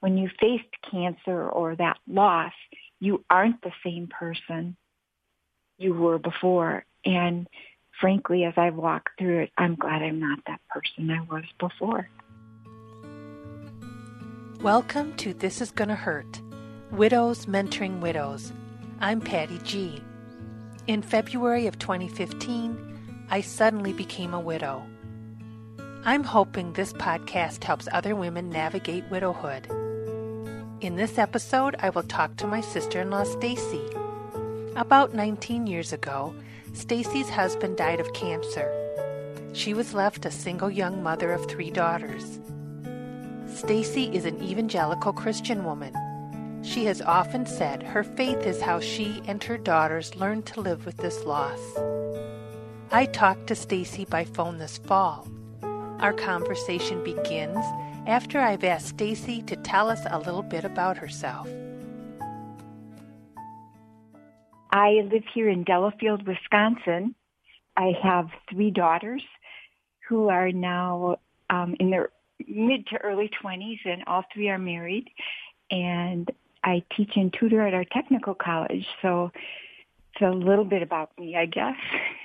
when you faced cancer or that loss, you aren't the same person you were before. And frankly, as I walk through it, I'm glad I'm not that person I was before. Welcome to This Is Gonna Hurt Widows Mentoring Widows. I'm Patty G. In February of 2015, I suddenly became a widow. I'm hoping this podcast helps other women navigate widowhood. In this episode, I will talk to my sister in law, Stacy. About 19 years ago, Stacy's husband died of cancer. She was left a single young mother of three daughters. Stacy is an evangelical Christian woman. She has often said her faith is how she and her daughters learned to live with this loss. I talked to Stacy by phone this fall. Our conversation begins after I've asked Stacy to tell us a little bit about herself. I live here in Delafield, Wisconsin. I have three daughters who are now um, in their mid to early 20s, and all three are married. And I teach and tutor at our technical college, so it's a little bit about me, I guess.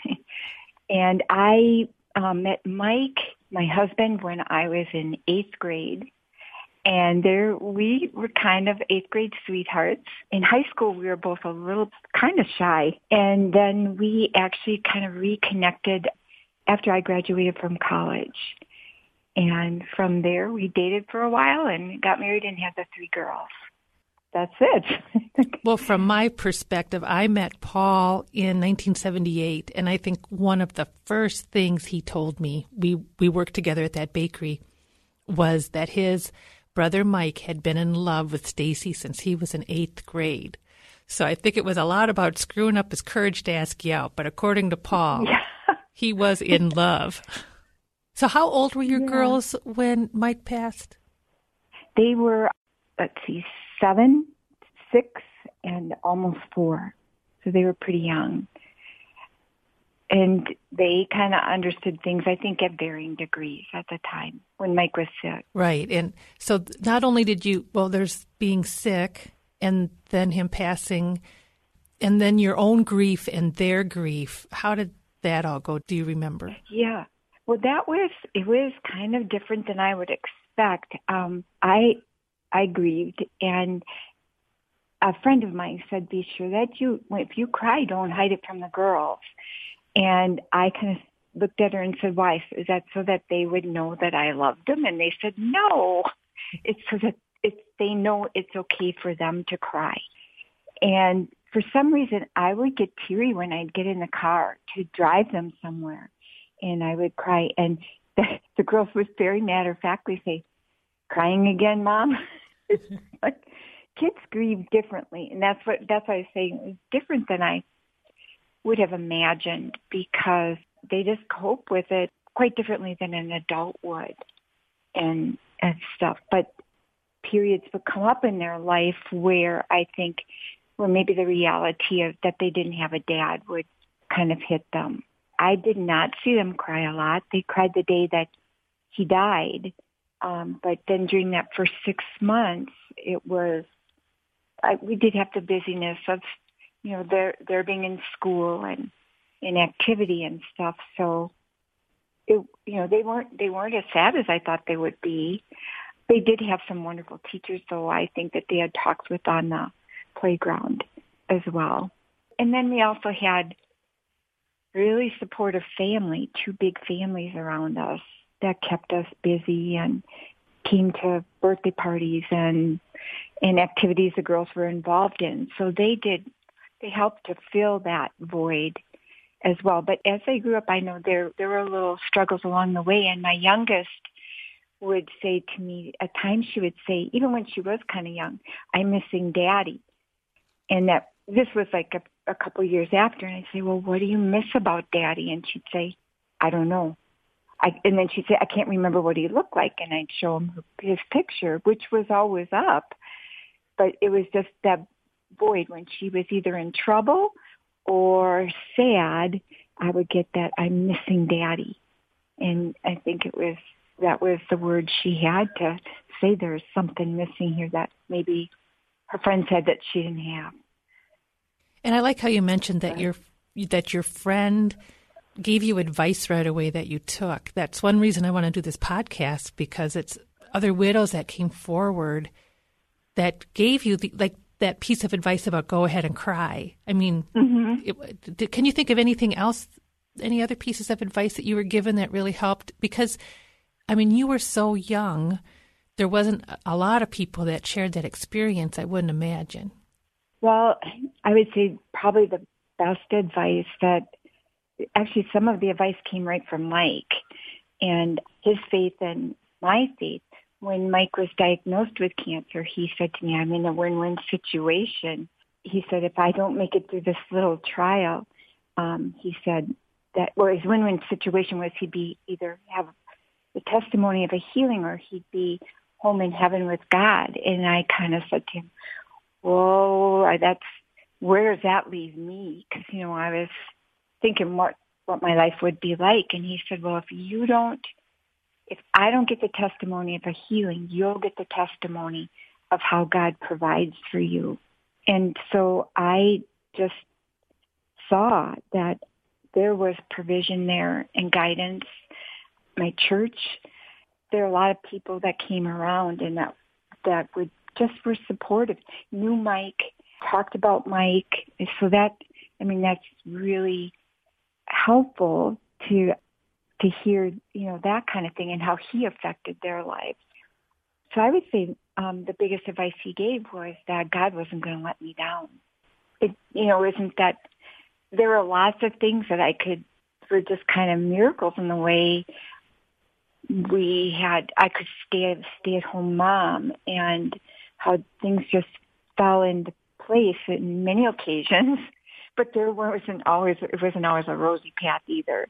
and I um, met Mike, my husband, when I was in eighth grade. And there we were kind of eighth grade sweethearts. In high school, we were both a little kind of shy. And then we actually kind of reconnected after I graduated from college. And from there, we dated for a while and got married and had the three girls. That's it. well, from my perspective, I met Paul in 1978, and I think one of the first things he told me, we, we worked together at that bakery, was that his brother Mike had been in love with Stacy since he was in eighth grade. So I think it was a lot about screwing up his courage to ask you out. But according to Paul, yeah. he was in love. So how old were your yeah. girls when Mike passed? They were, let's see, seven, six, and almost four. So they were pretty young. And they kind of understood things, I think, at varying degrees at the time when Mike was sick. Right. And so not only did you, well, there's being sick and then him passing, and then your own grief and their grief. How did that all go? Do you remember? Yeah. Well, that was it was kind of different than I would expect. Um, I I grieved, and a friend of mine said, "Be sure that you if you cry, don't hide it from the girls." And I kind of looked at her and said, "Why? Is that so that they would know that I loved them?" And they said, "No, it's so that it's they know it's okay for them to cry." And for some reason, I would get teary when I'd get in the car to drive them somewhere and I would cry. And the, the girls would very matter of factly say, "Crying again, mom." like kids grieve differently, and that's what that's why I was saying it was different than I would have imagined because they just cope with it quite differently than an adult would, and and stuff. But periods would come up in their life where I think, where maybe the reality of that they didn't have a dad would kind of hit them I did not see them cry a lot. They cried the day that he died. Um, but then during that first six months, it was, I, we did have the busyness of, you know, their, their being in school and in activity and stuff. So, it, you know, they weren't, they weren't as sad as I thought they would be. They did have some wonderful teachers, though I think that they had talks with on the playground as well. And then we also had really supportive family, two big families around us that kept us busy and came to birthday parties and and activities the girls were involved in. So they did they helped to fill that void as well. But as I grew up I know there there were little struggles along the way and my youngest would say to me at times she would say, even when she was kind of young, I'm missing daddy. And that this was like a a couple years after, and I'd say, "Well, what do you miss about Daddy?" And she'd say, "I don't know." I, and then she'd say, "I can't remember what he looked like," and I'd show him his picture, which was always up, but it was just that void when she was either in trouble or sad. I would get that I'm missing Daddy, and I think it was that was the word she had to say there's something missing here that maybe her friend said that she didn't have. And I like how you mentioned that your that your friend gave you advice right away that you took. That's one reason I want to do this podcast because it's other widows that came forward that gave you the, like that piece of advice about go ahead and cry. I mean, mm-hmm. it, can you think of anything else, any other pieces of advice that you were given that really helped? Because, I mean, you were so young. There wasn't a lot of people that shared that experience, I wouldn't imagine. Well, I would say probably the best advice that actually some of the advice came right from Mike and his faith and my faith. When Mike was diagnosed with cancer, he said to me, I'm in a win-win situation. He said, if I don't make it through this little trial, um, he said that, well, his win-win situation was he'd be either have the testimony of a healing or he'd be home in heaven with God. And I kind of said to him, whoa, that's, where does that leave me? Because, you know, I was thinking what what my life would be like. And he said well if you don't if i don't get the testimony of a healing you'll get the testimony of how god provides for you. And so i just saw that there was provision there and guidance. My church there are a lot of people that came around and that that would just were supportive. Knew mike talked about mike. So that i mean that's really helpful to to hear you know that kind of thing and how he affected their lives. So I would say um, the biggest advice he gave was that God wasn't going to let me down. It you know isn't that there are lots of things that I could were just kind of miracles in the way we had I could stay stay at home mom and how things just fell into place in many occasions but there wasn't always it wasn't always a rosy path either.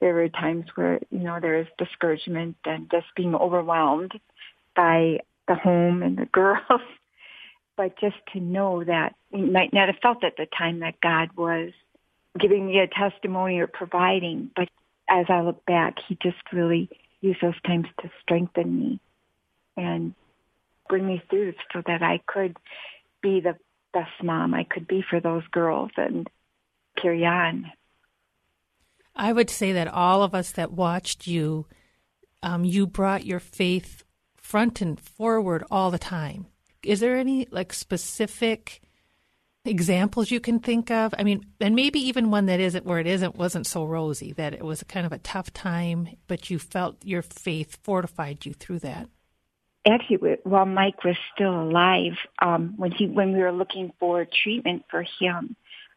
There were times where you know there was discouragement and just being overwhelmed by the home and the girls. but just to know that we might not have felt at the time that God was giving me a testimony or providing, but as I look back, He just really used those times to strengthen me and bring me through so that I could be the best mom I could be for those girls and carry on. I would say that all of us that watched you, um, you brought your faith front and forward all the time. Is there any like specific examples you can think of? I mean, and maybe even one that isn't where it isn't wasn't so rosy that it was kind of a tough time, but you felt your faith fortified you through that actually while Mike was still alive, um, when he when we were looking for treatment for him,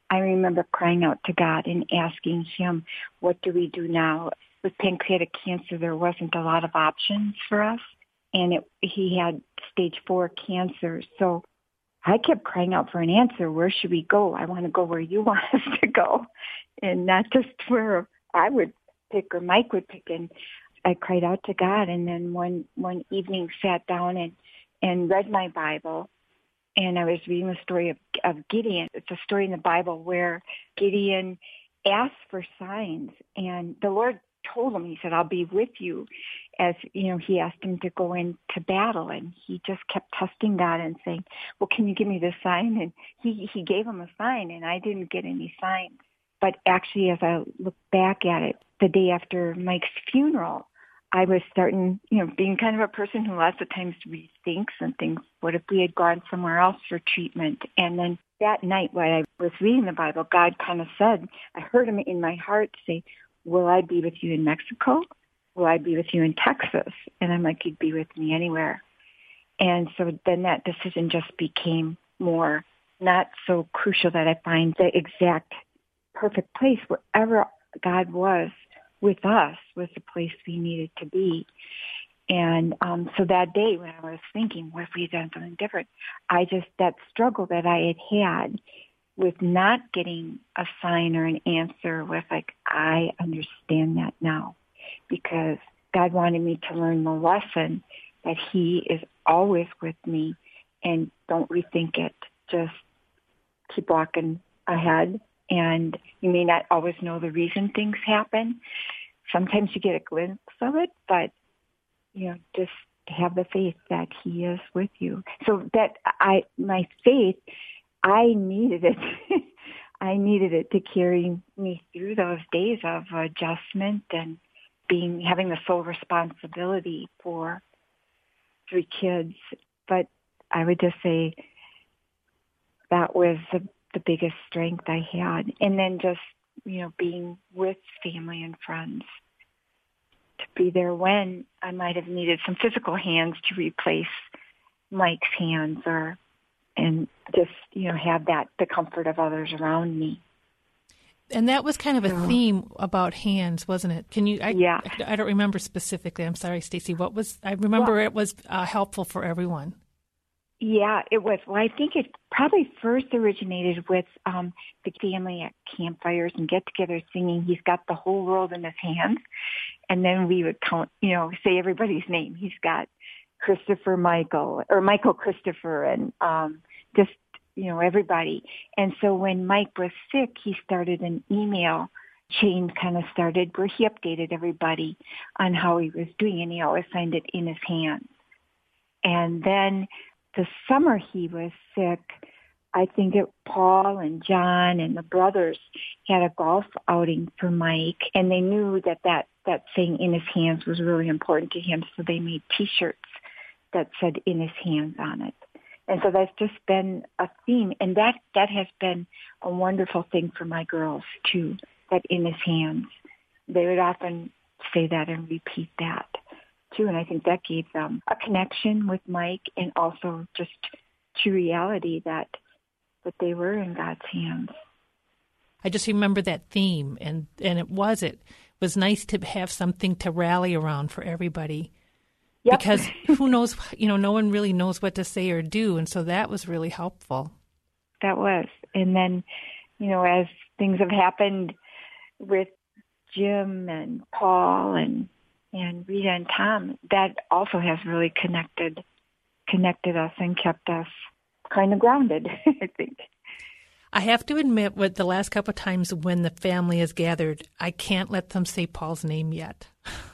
I remember crying out to God and asking him, "What do we do now?" With pancreatic cancer, there wasn't a lot of options for us, and it, he had stage four cancer. So I kept crying out for an answer. Where should we go? I want to go where you want us to go, and not just where I would pick or Mike would pick. And I cried out to God, and then one one evening sat down and and read my Bible, and I was reading the story of of Gideon. It's a story in the Bible where Gideon asked for signs, and the Lord told him. He said, "I'll be with you," as you know. He asked him to go into battle, and he just kept testing God and saying, "Well, can you give me this sign?" And he he gave him a sign, and I didn't get any signs. But actually, as I look back at it, the day after Mike's funeral, I was starting, you know, being kind of a person who lots of times rethinks and thinks, what if we had gone somewhere else for treatment? And then that night when I was reading the Bible, God kind of said, I heard him in my heart say, will I be with you in Mexico? Will I be with you in Texas? And I'm like, you'd be with me anywhere. And so then that decision just became more not so crucial that I find the exact perfect place wherever God was with us was the place we needed to be. And um, so that day when I was thinking, what if we had done something different? I just, that struggle that I had had with not getting a sign or an answer was like, I understand that now because God wanted me to learn the lesson that he is always with me and don't rethink it. Just keep walking ahead and you may not always know the reason things happen. Sometimes you get a glimpse of it, but you know, just have the faith that He is with you. So that I, my faith, I needed it. I needed it to carry me through those days of adjustment and being having the sole responsibility for three kids. But I would just say that was the, the biggest strength I had. And then just, you know, being with family and friends to be there when I might have needed some physical hands to replace Mike's hands or and just you know have that the comfort of others around me. And that was kind of a so, theme about hands wasn't it? Can you I, yeah. I don't remember specifically. I'm sorry stacy. What was i remember well, it was uh, helpful for everyone yeah it was well i think it probably first originated with um the family at campfires and get together singing he's got the whole world in his hands and then we would count you know say everybody's name he's got Christopher Michael or Michael Christopher and um, just you know everybody. And so when Mike was sick, he started an email chain kind of started where he updated everybody on how he was doing, and he always signed it in his hands. And then the summer he was sick, I think it Paul and John and the brothers had a golf outing for Mike, and they knew that that that thing in his hands was really important to him, so they made T-shirts that said in his hands on it. And so that's just been a theme. And that, that has been a wonderful thing for my girls too, that in his hands. They would often say that and repeat that too. And I think that gave them a connection with Mike and also just to reality that, that they were in God's hands. I just remember that theme and, and it was, it was nice to have something to rally around for everybody Yep. Because who knows, you know, no one really knows what to say or do. And so that was really helpful. That was. And then, you know, as things have happened with Jim and Paul and and Rita and Tom, that also has really connected connected us and kept us kind of grounded, I think. I have to admit, with the last couple of times when the family is gathered, I can't let them say Paul's name yet.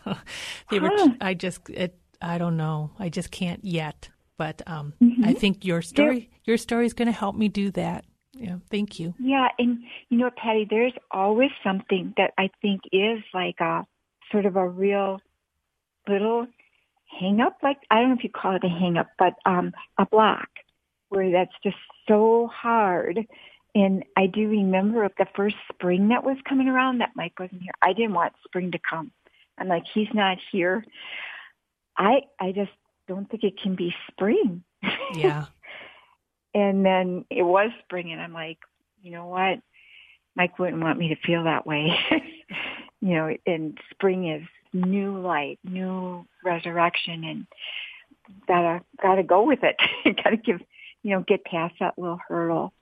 they were, I just, it, I don't know. I just can't yet. But um, mm-hmm. I think your story your story is going to help me do that. Yeah, thank you. Yeah, and you know, Patty, there's always something that I think is like a sort of a real little hang up. Like I don't know if you call it a hang up, but um, a block where that's just so hard. And I do remember the first spring that was coming around that Mike wasn't here. I didn't want spring to come. I'm like, he's not here. I I just don't think it can be spring. Yeah. and then it was spring, and I'm like, you know what? Mike wouldn't want me to feel that way. you know, and spring is new light, new resurrection, and gotta gotta go with it. gotta give, you know, get past that little hurdle.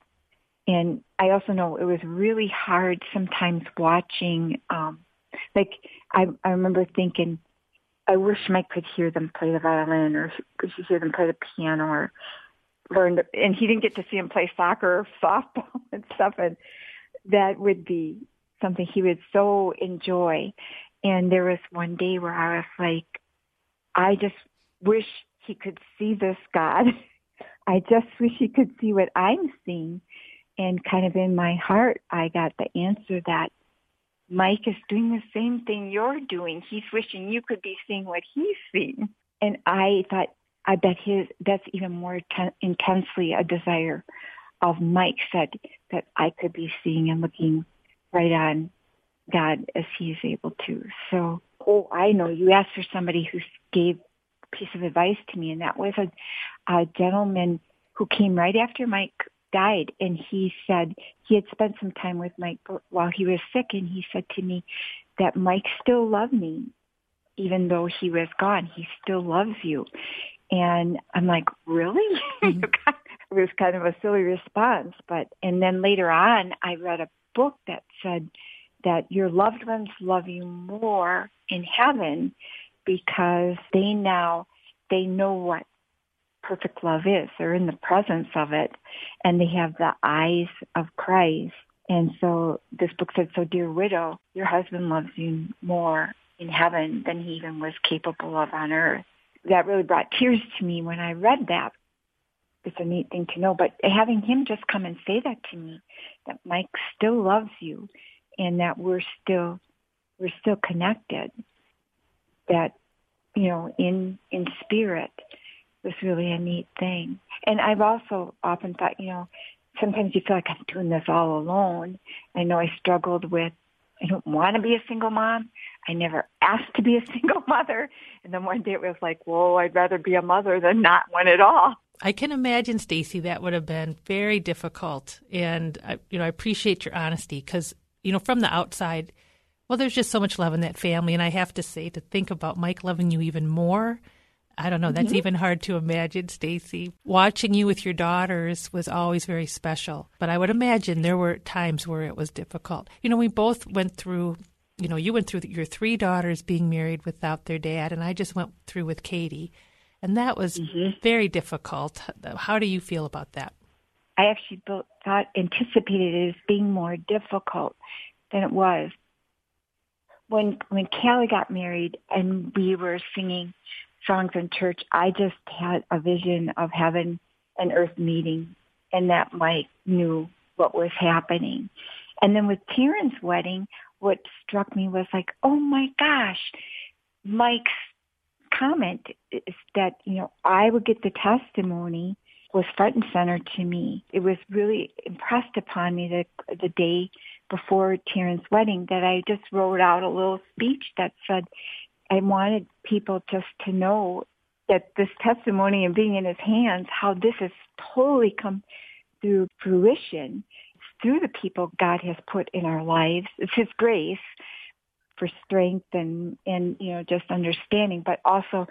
And I also know it was really hard sometimes watching. um Like I I remember thinking, I wish Mike could hear them play the violin or could hear them play the piano or learn. And he didn't get to see him play soccer or softball and stuff. And that would be something he would so enjoy. And there was one day where I was like, I just wish he could see this God. I just wish he could see what I'm seeing. And kind of in my heart, I got the answer that Mike is doing the same thing you're doing. He's wishing you could be seeing what he's seeing. And I thought, I bet his that's even more ten, intensely a desire of Mike's that that I could be seeing and looking right on God as He is able to. So, oh, I know you asked for somebody who gave a piece of advice to me, and that was a, a gentleman who came right after Mike died and he said he had spent some time with Mike while he was sick and he said to me that Mike still loved me even though he was gone he still loves you and I'm like really mm-hmm. it was kind of a silly response but and then later on I read a book that said that your loved ones love you more in heaven because they now they know what perfect love is. They're in the presence of it and they have the eyes of Christ. And so this book said, so dear widow, your husband loves you more in heaven than he even was capable of on earth. That really brought tears to me when I read that. It's a neat thing to know, but having him just come and say that to me, that Mike still loves you and that we're still, we're still connected, that, you know, in, in spirit was really a neat thing. And I've also often thought, you know, sometimes you feel like I'm doing this all alone. I know I struggled with I don't want to be a single mom. I never asked to be a single mother. And then one day it was like, whoa, I'd rather be a mother than not one at all. I can imagine, Stacy, that would have been very difficult. And, I, you know, I appreciate your honesty because, you know, from the outside, well, there's just so much love in that family. And I have to say, to think about Mike loving you even more I don't know. That's mm-hmm. even hard to imagine, Stacy. Watching you with your daughters was always very special. But I would imagine there were times where it was difficult. You know, we both went through, you know, you went through your three daughters being married without their dad, and I just went through with Katie. And that was mm-hmm. very difficult. How do you feel about that? I actually thought, anticipated it as being more difficult than it was. When when Callie got married and we were singing songs in church, I just had a vision of heaven and earth meeting and that Mike knew what was happening. And then with Terrence's wedding, what struck me was like, oh my gosh, Mike's comment is that, you know, I would get the testimony was front and center to me. It was really impressed upon me the the day before Terrence's wedding that I just wrote out a little speech that said, I wanted people just to know that this testimony and being in his hands, how this has totally come through fruition through the people God has put in our lives. It's his grace for strength and, and, you know, just understanding, but also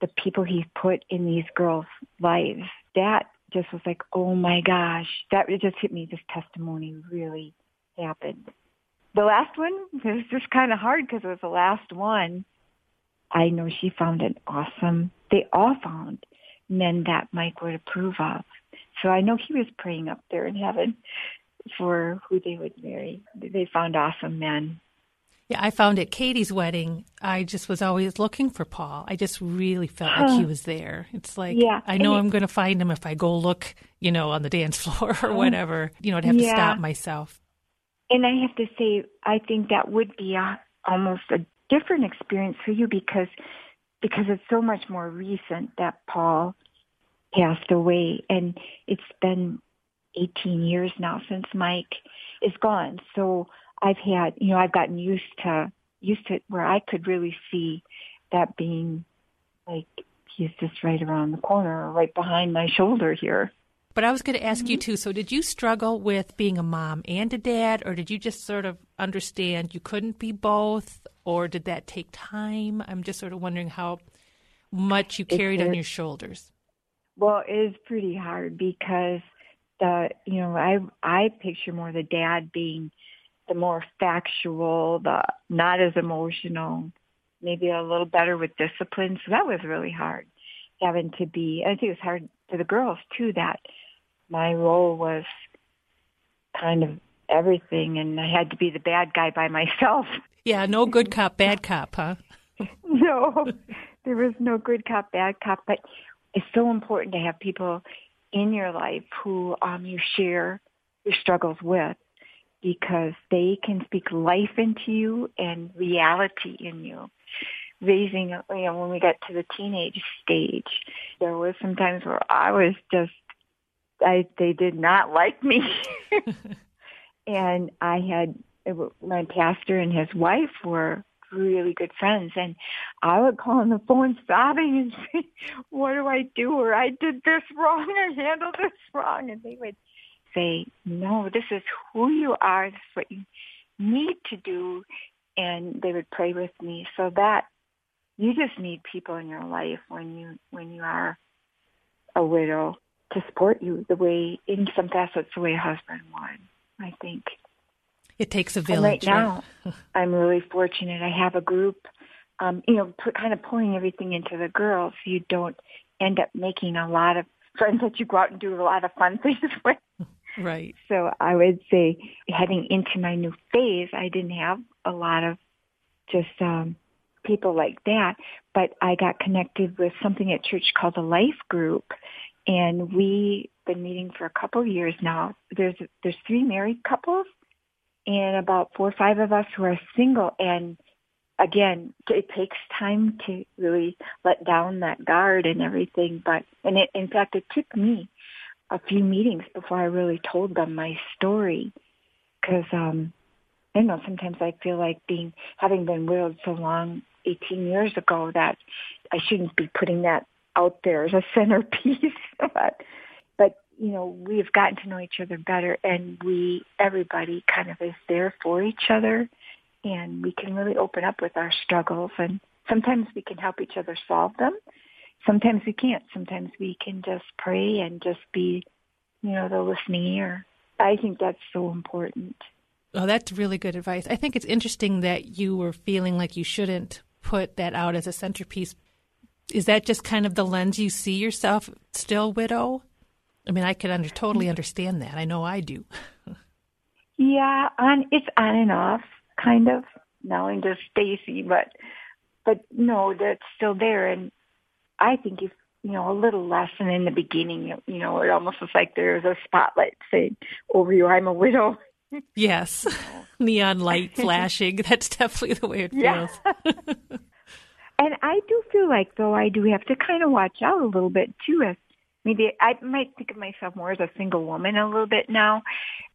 the people he's put in these girls' lives. That just was like, oh my gosh, that it just hit me. This testimony really happened. The last one was just kind of hard because it was the last one. I know she found an awesome, they all found men that Mike would approve of. So I know he was praying up there in heaven for who they would marry. They found awesome men. Yeah, I found at Katie's wedding, I just was always looking for Paul. I just really felt like he was there. It's like, yeah, I know I'm going to find him if I go look, you know, on the dance floor or oh, whatever. You know, I'd have yeah. to stop myself. And I have to say, I think that would be a, almost a different experience for you because because it's so much more recent that Paul passed away and it's been 18 years now since Mike is gone. So I've had, you know, I've gotten used to used to where I could really see that being like he's just right around the corner, right behind my shoulder here. But I was going to ask mm-hmm. you too. So, did you struggle with being a mom and a dad, or did you just sort of understand you couldn't be both, or did that take time? I'm just sort of wondering how much you carried on your shoulders. Well, it is pretty hard because the you know I I picture more the dad being the more factual, the not as emotional, maybe a little better with discipline. So that was really hard having to be. I think it was hard for the girls too that my role was kind of everything and I had to be the bad guy by myself. Yeah, no good cop, bad cop, huh? no, there was no good cop, bad cop, but it's so important to have people in your life who um, you share your struggles with because they can speak life into you and reality in you. Raising, you know, when we got to the teenage stage, there was some times where I was just I they did not like me, and I had my pastor and his wife were really good friends, and I would call on the phone sobbing and say, "What do I do?" or "I did this wrong. I handled this wrong," and they would say, "No, this is who you are. This is what you need to do," and they would pray with me. So that you just need people in your life when you when you are a widow to support you the way, in some facets, the way a husband would. I think it takes a village. And right now, I'm really fortunate. I have a group, um, you know, kind of pulling everything into the girls. So you don't end up making a lot of friends that you go out and do a lot of fun things with. Right. So I would say heading into my new phase, I didn't have a lot of just um, people like that. But I got connected with something at church called a life group, and we've been meeting for a couple of years now. There's there's three married couples, and about four or five of us who are single. And again, it takes time to really let down that guard and everything. But and it, in fact, it took me a few meetings before I really told them my story. Because um I know sometimes I feel like being having been widowed so long 18 years ago that I shouldn't be putting that out there as a centerpiece but but you know we've gotten to know each other better and we everybody kind of is there for each other and we can really open up with our struggles and sometimes we can help each other solve them sometimes we can't. Sometimes we can just pray and just be, you know, the listening ear. I think that's so important. Oh, that's really good advice. I think it's interesting that you were feeling like you shouldn't put that out as a centerpiece. Is that just kind of the lens you see yourself still widow? I mean, I could under, totally mm-hmm. understand that. I know I do. yeah, on it's on and off, kind of. Now I'm just Stacy, but but no, that's still there. And I think if you know a little lesson in the beginning, you know, it almost was like there's a spotlight saying over you, I'm a widow. Yes, neon light flashing. That's definitely the way it feels. Yeah. and I do feel like though I do have to kind of watch out a little bit too. As maybe I might think of myself more as a single woman a little bit now,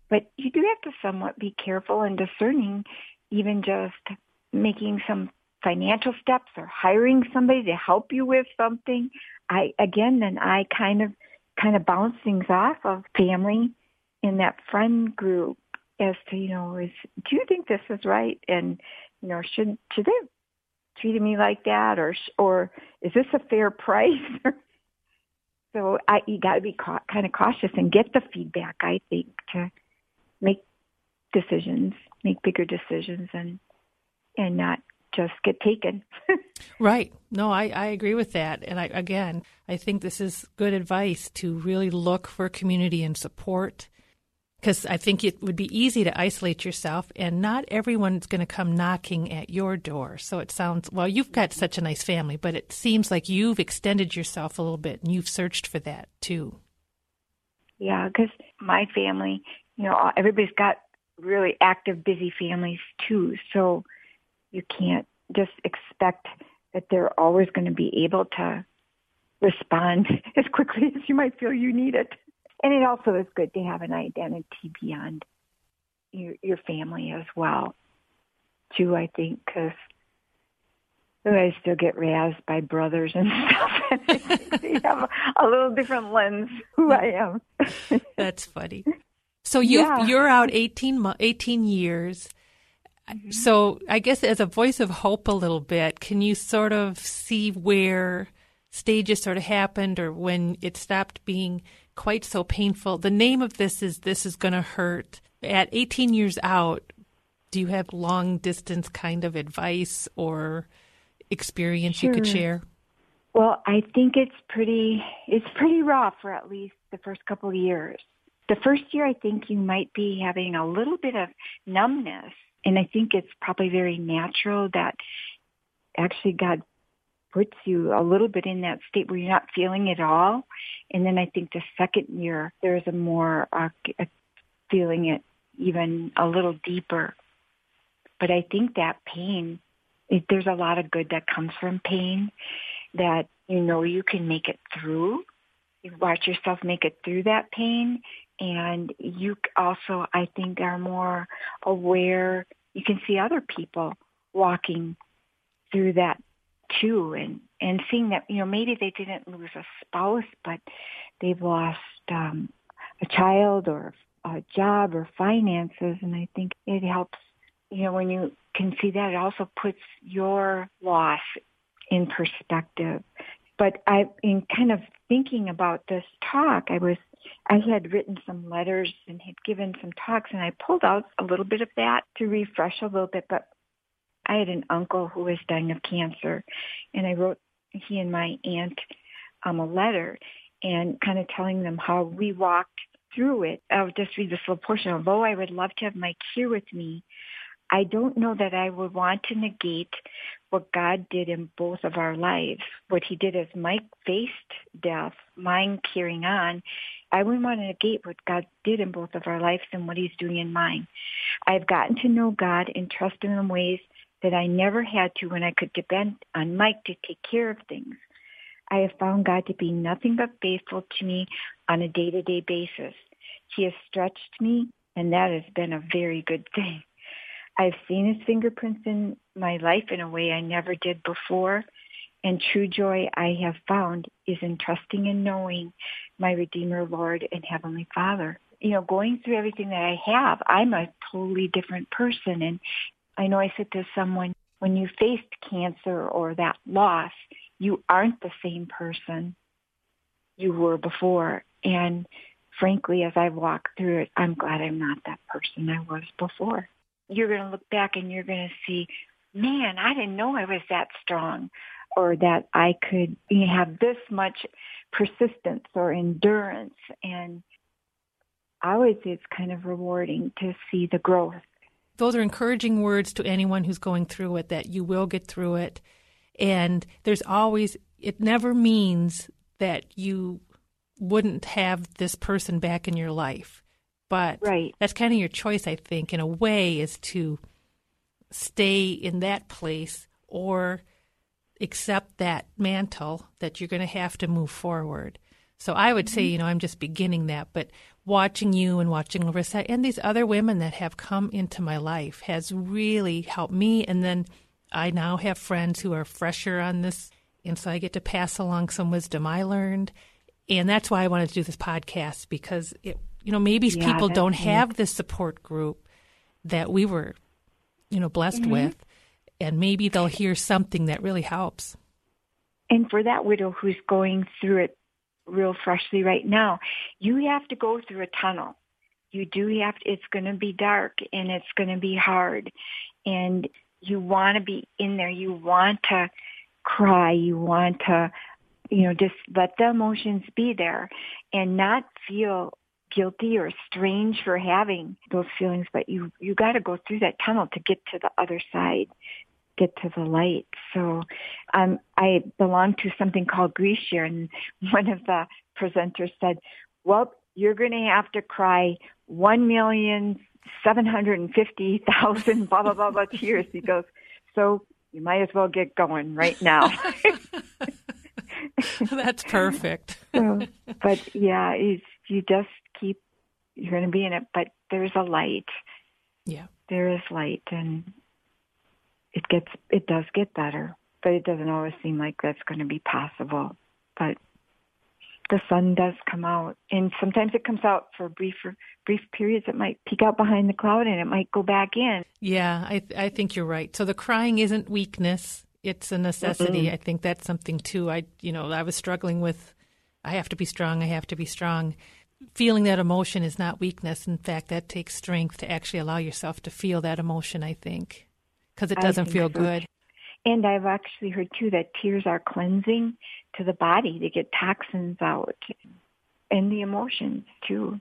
but you do have to somewhat be careful and discerning, even just making some financial steps or hiring somebody to help you with something, I again then I kind of kind of bounce things off of family in that friend group as to you know is do you think this is right? And you know should should they treated me like that or or is this a fair price? So I you got to be ca- kind of cautious and get the feedback I think to make decisions make bigger decisions and and not just get taken. right. No, I, I agree with that. And I, again, I think this is good advice to really look for community and support because I think it would be easy to isolate yourself, and not everyone's going to come knocking at your door. So it sounds well, you've got such a nice family, but it seems like you've extended yourself a little bit and you've searched for that too. Yeah, because my family, you know, everybody's got really active, busy families too. So you can't just expect that they're always going to be able to respond as quickly as you might feel you need it. And it also is good to have an identity beyond your, your family as well, too, I think, because I still get razzed by brothers and stuff. they have a, little different lens who I am. That's funny. So you yeah. you're out 18, 18 years Mm-hmm. So I guess as a voice of hope a little bit, can you sort of see where stages sort of happened or when it stopped being quite so painful? The name of this is This is Gonna Hurt. At 18 years out, do you have long distance kind of advice or experience sure. you could share? Well, I think it's pretty it's pretty rough for at least the first couple of years. The first year I think you might be having a little bit of numbness and I think it's probably very natural that actually God puts you a little bit in that state where you're not feeling it all. And then I think the second year, there's a more uh, feeling it even a little deeper. But I think that pain, it, there's a lot of good that comes from pain that you know you can make it through. You watch yourself make it through that pain and you also, I think, are more aware. You can see other people walking through that too, and and seeing that you know maybe they didn't lose a spouse, but they've lost um, a child or a job or finances, and I think it helps. You know, when you can see that, it also puts your loss in perspective. But I, in kind of thinking about this talk, I was I had written some letters and had given some talks, and I pulled out a little bit of that to refresh a little bit. But I had an uncle who was dying of cancer, and I wrote he and my aunt um, a letter and kind of telling them how we walked through it. I'll just read this little portion. Although I would love to have Mike here with me, I don't know that I would want to negate what God did in both of our lives. What he did as Mike faced death, mine carrying on. I wouldn't want to negate what God did in both of our lives and what he's doing in mine. I've gotten to know God and trust him in ways that I never had to when I could depend on Mike to take care of things. I have found God to be nothing but faithful to me on a day-to-day basis. He has stretched me, and that has been a very good thing. I've seen his fingerprints in my life in a way I never did before. And true joy I have found is in trusting and knowing my Redeemer, Lord, and Heavenly Father. You know, going through everything that I have, I'm a totally different person. And I know I said to someone, when you faced cancer or that loss, you aren't the same person you were before. And frankly, as I walk through it, I'm glad I'm not that person I was before you're going to look back and you're going to see, man, I didn't know I was that strong or that I could you know, have this much persistence or endurance. And I always say it's kind of rewarding to see the growth. Those are encouraging words to anyone who's going through it that you will get through it. And there's always, it never means that you wouldn't have this person back in your life. But right. that's kind of your choice, I think, in a way, is to stay in that place or accept that mantle that you're going to have to move forward. So I would say, mm-hmm. you know, I'm just beginning that, but watching you and watching Larissa and these other women that have come into my life has really helped me. And then I now have friends who are fresher on this. And so I get to pass along some wisdom I learned. And that's why I wanted to do this podcast because it you know, maybe yeah, people don't have this support group that we were, you know, blessed mm-hmm. with, and maybe they'll hear something that really helps. And for that widow who's going through it real freshly right now, you have to go through a tunnel. You do have to, it's going to be dark and it's going to be hard. And you want to be in there. You want to cry. You want to, you know, just let the emotions be there and not feel guilty or strange for having those feelings, but you you got to go through that tunnel to get to the other side, get to the light. So, um, I belong to something called Grief Share, and one of the presenters said, "Well, you're going to have to cry one million seven hundred and fifty thousand blah blah blah blah tears." He goes, "So you might as well get going right now." That's perfect. so, but yeah, it's, you just keep you're going to be in it but there's a light yeah there is light and it gets it does get better but it doesn't always seem like that's going to be possible. But the sun does come out and sometimes it comes out for brief brief periods it might peek out behind the cloud and it might go back in. Yeah i i think you're right. So the crying isn't weakness it's a necessity. Mm-hmm. i think that's something too. I you know i was struggling with i have to be strong i have to be strong. Feeling that emotion is not weakness. In fact, that takes strength to actually allow yourself to feel that emotion, I think, because it doesn't feel so. good. And I've actually heard too that tears are cleansing to the body. They get toxins out and the emotions too.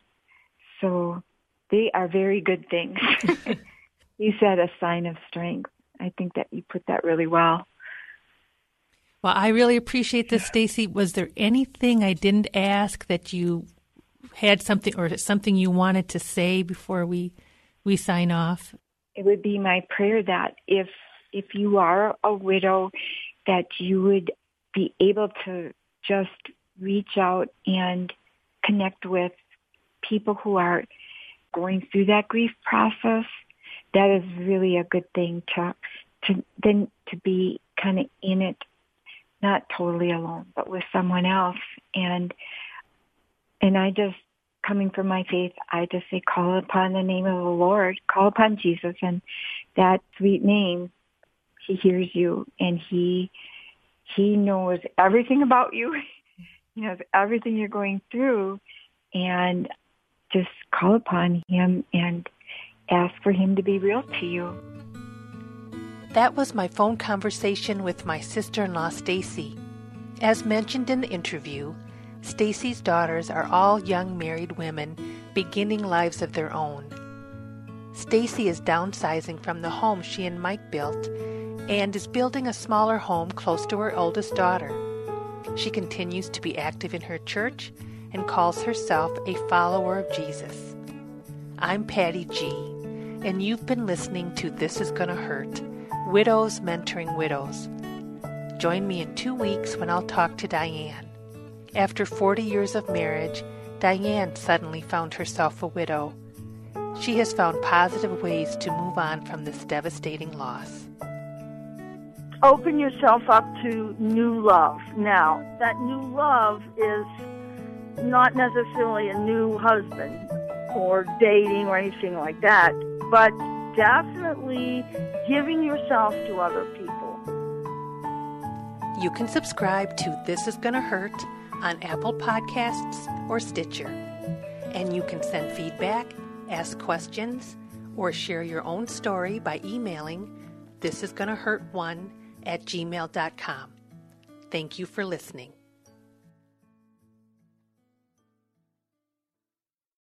So they are very good things. you said a sign of strength. I think that you put that really well. Well, I really appreciate this, Stacy. Was there anything I didn't ask that you had something or something you wanted to say before we we sign off? It would be my prayer that if if you are a widow, that you would be able to just reach out and connect with people who are going through that grief process. That is really a good thing to to then to be kind of in it, not totally alone, but with someone else. And and I just, coming from my faith, I just say, call upon the name of the Lord, call upon Jesus, and that sweet name, He hears you, and He He knows everything about you. he knows everything you're going through, and just call upon Him and ask for Him to be real to you. That was my phone conversation with my sister-in-law Stacy. As mentioned in the interview, Stacy's daughters are all young married women beginning lives of their own. Stacy is downsizing from the home she and Mike built and is building a smaller home close to her oldest daughter. She continues to be active in her church and calls herself a follower of Jesus. I'm Patty G, and you've been listening to This Is Gonna Hurt Widows Mentoring Widows. Join me in two weeks when I'll talk to Diane. After 40 years of marriage, Diane suddenly found herself a widow. She has found positive ways to move on from this devastating loss open yourself up to new love. Now, that new love is not necessarily a new husband or dating or anything like that, but definitely giving yourself to other people. You can subscribe to This Is Gonna Hurt on Apple Podcasts or Stitcher. And you can send feedback, ask questions, or share your own story by emailing This Is Gonna Hurt One at gmail.com. Thank you for listening.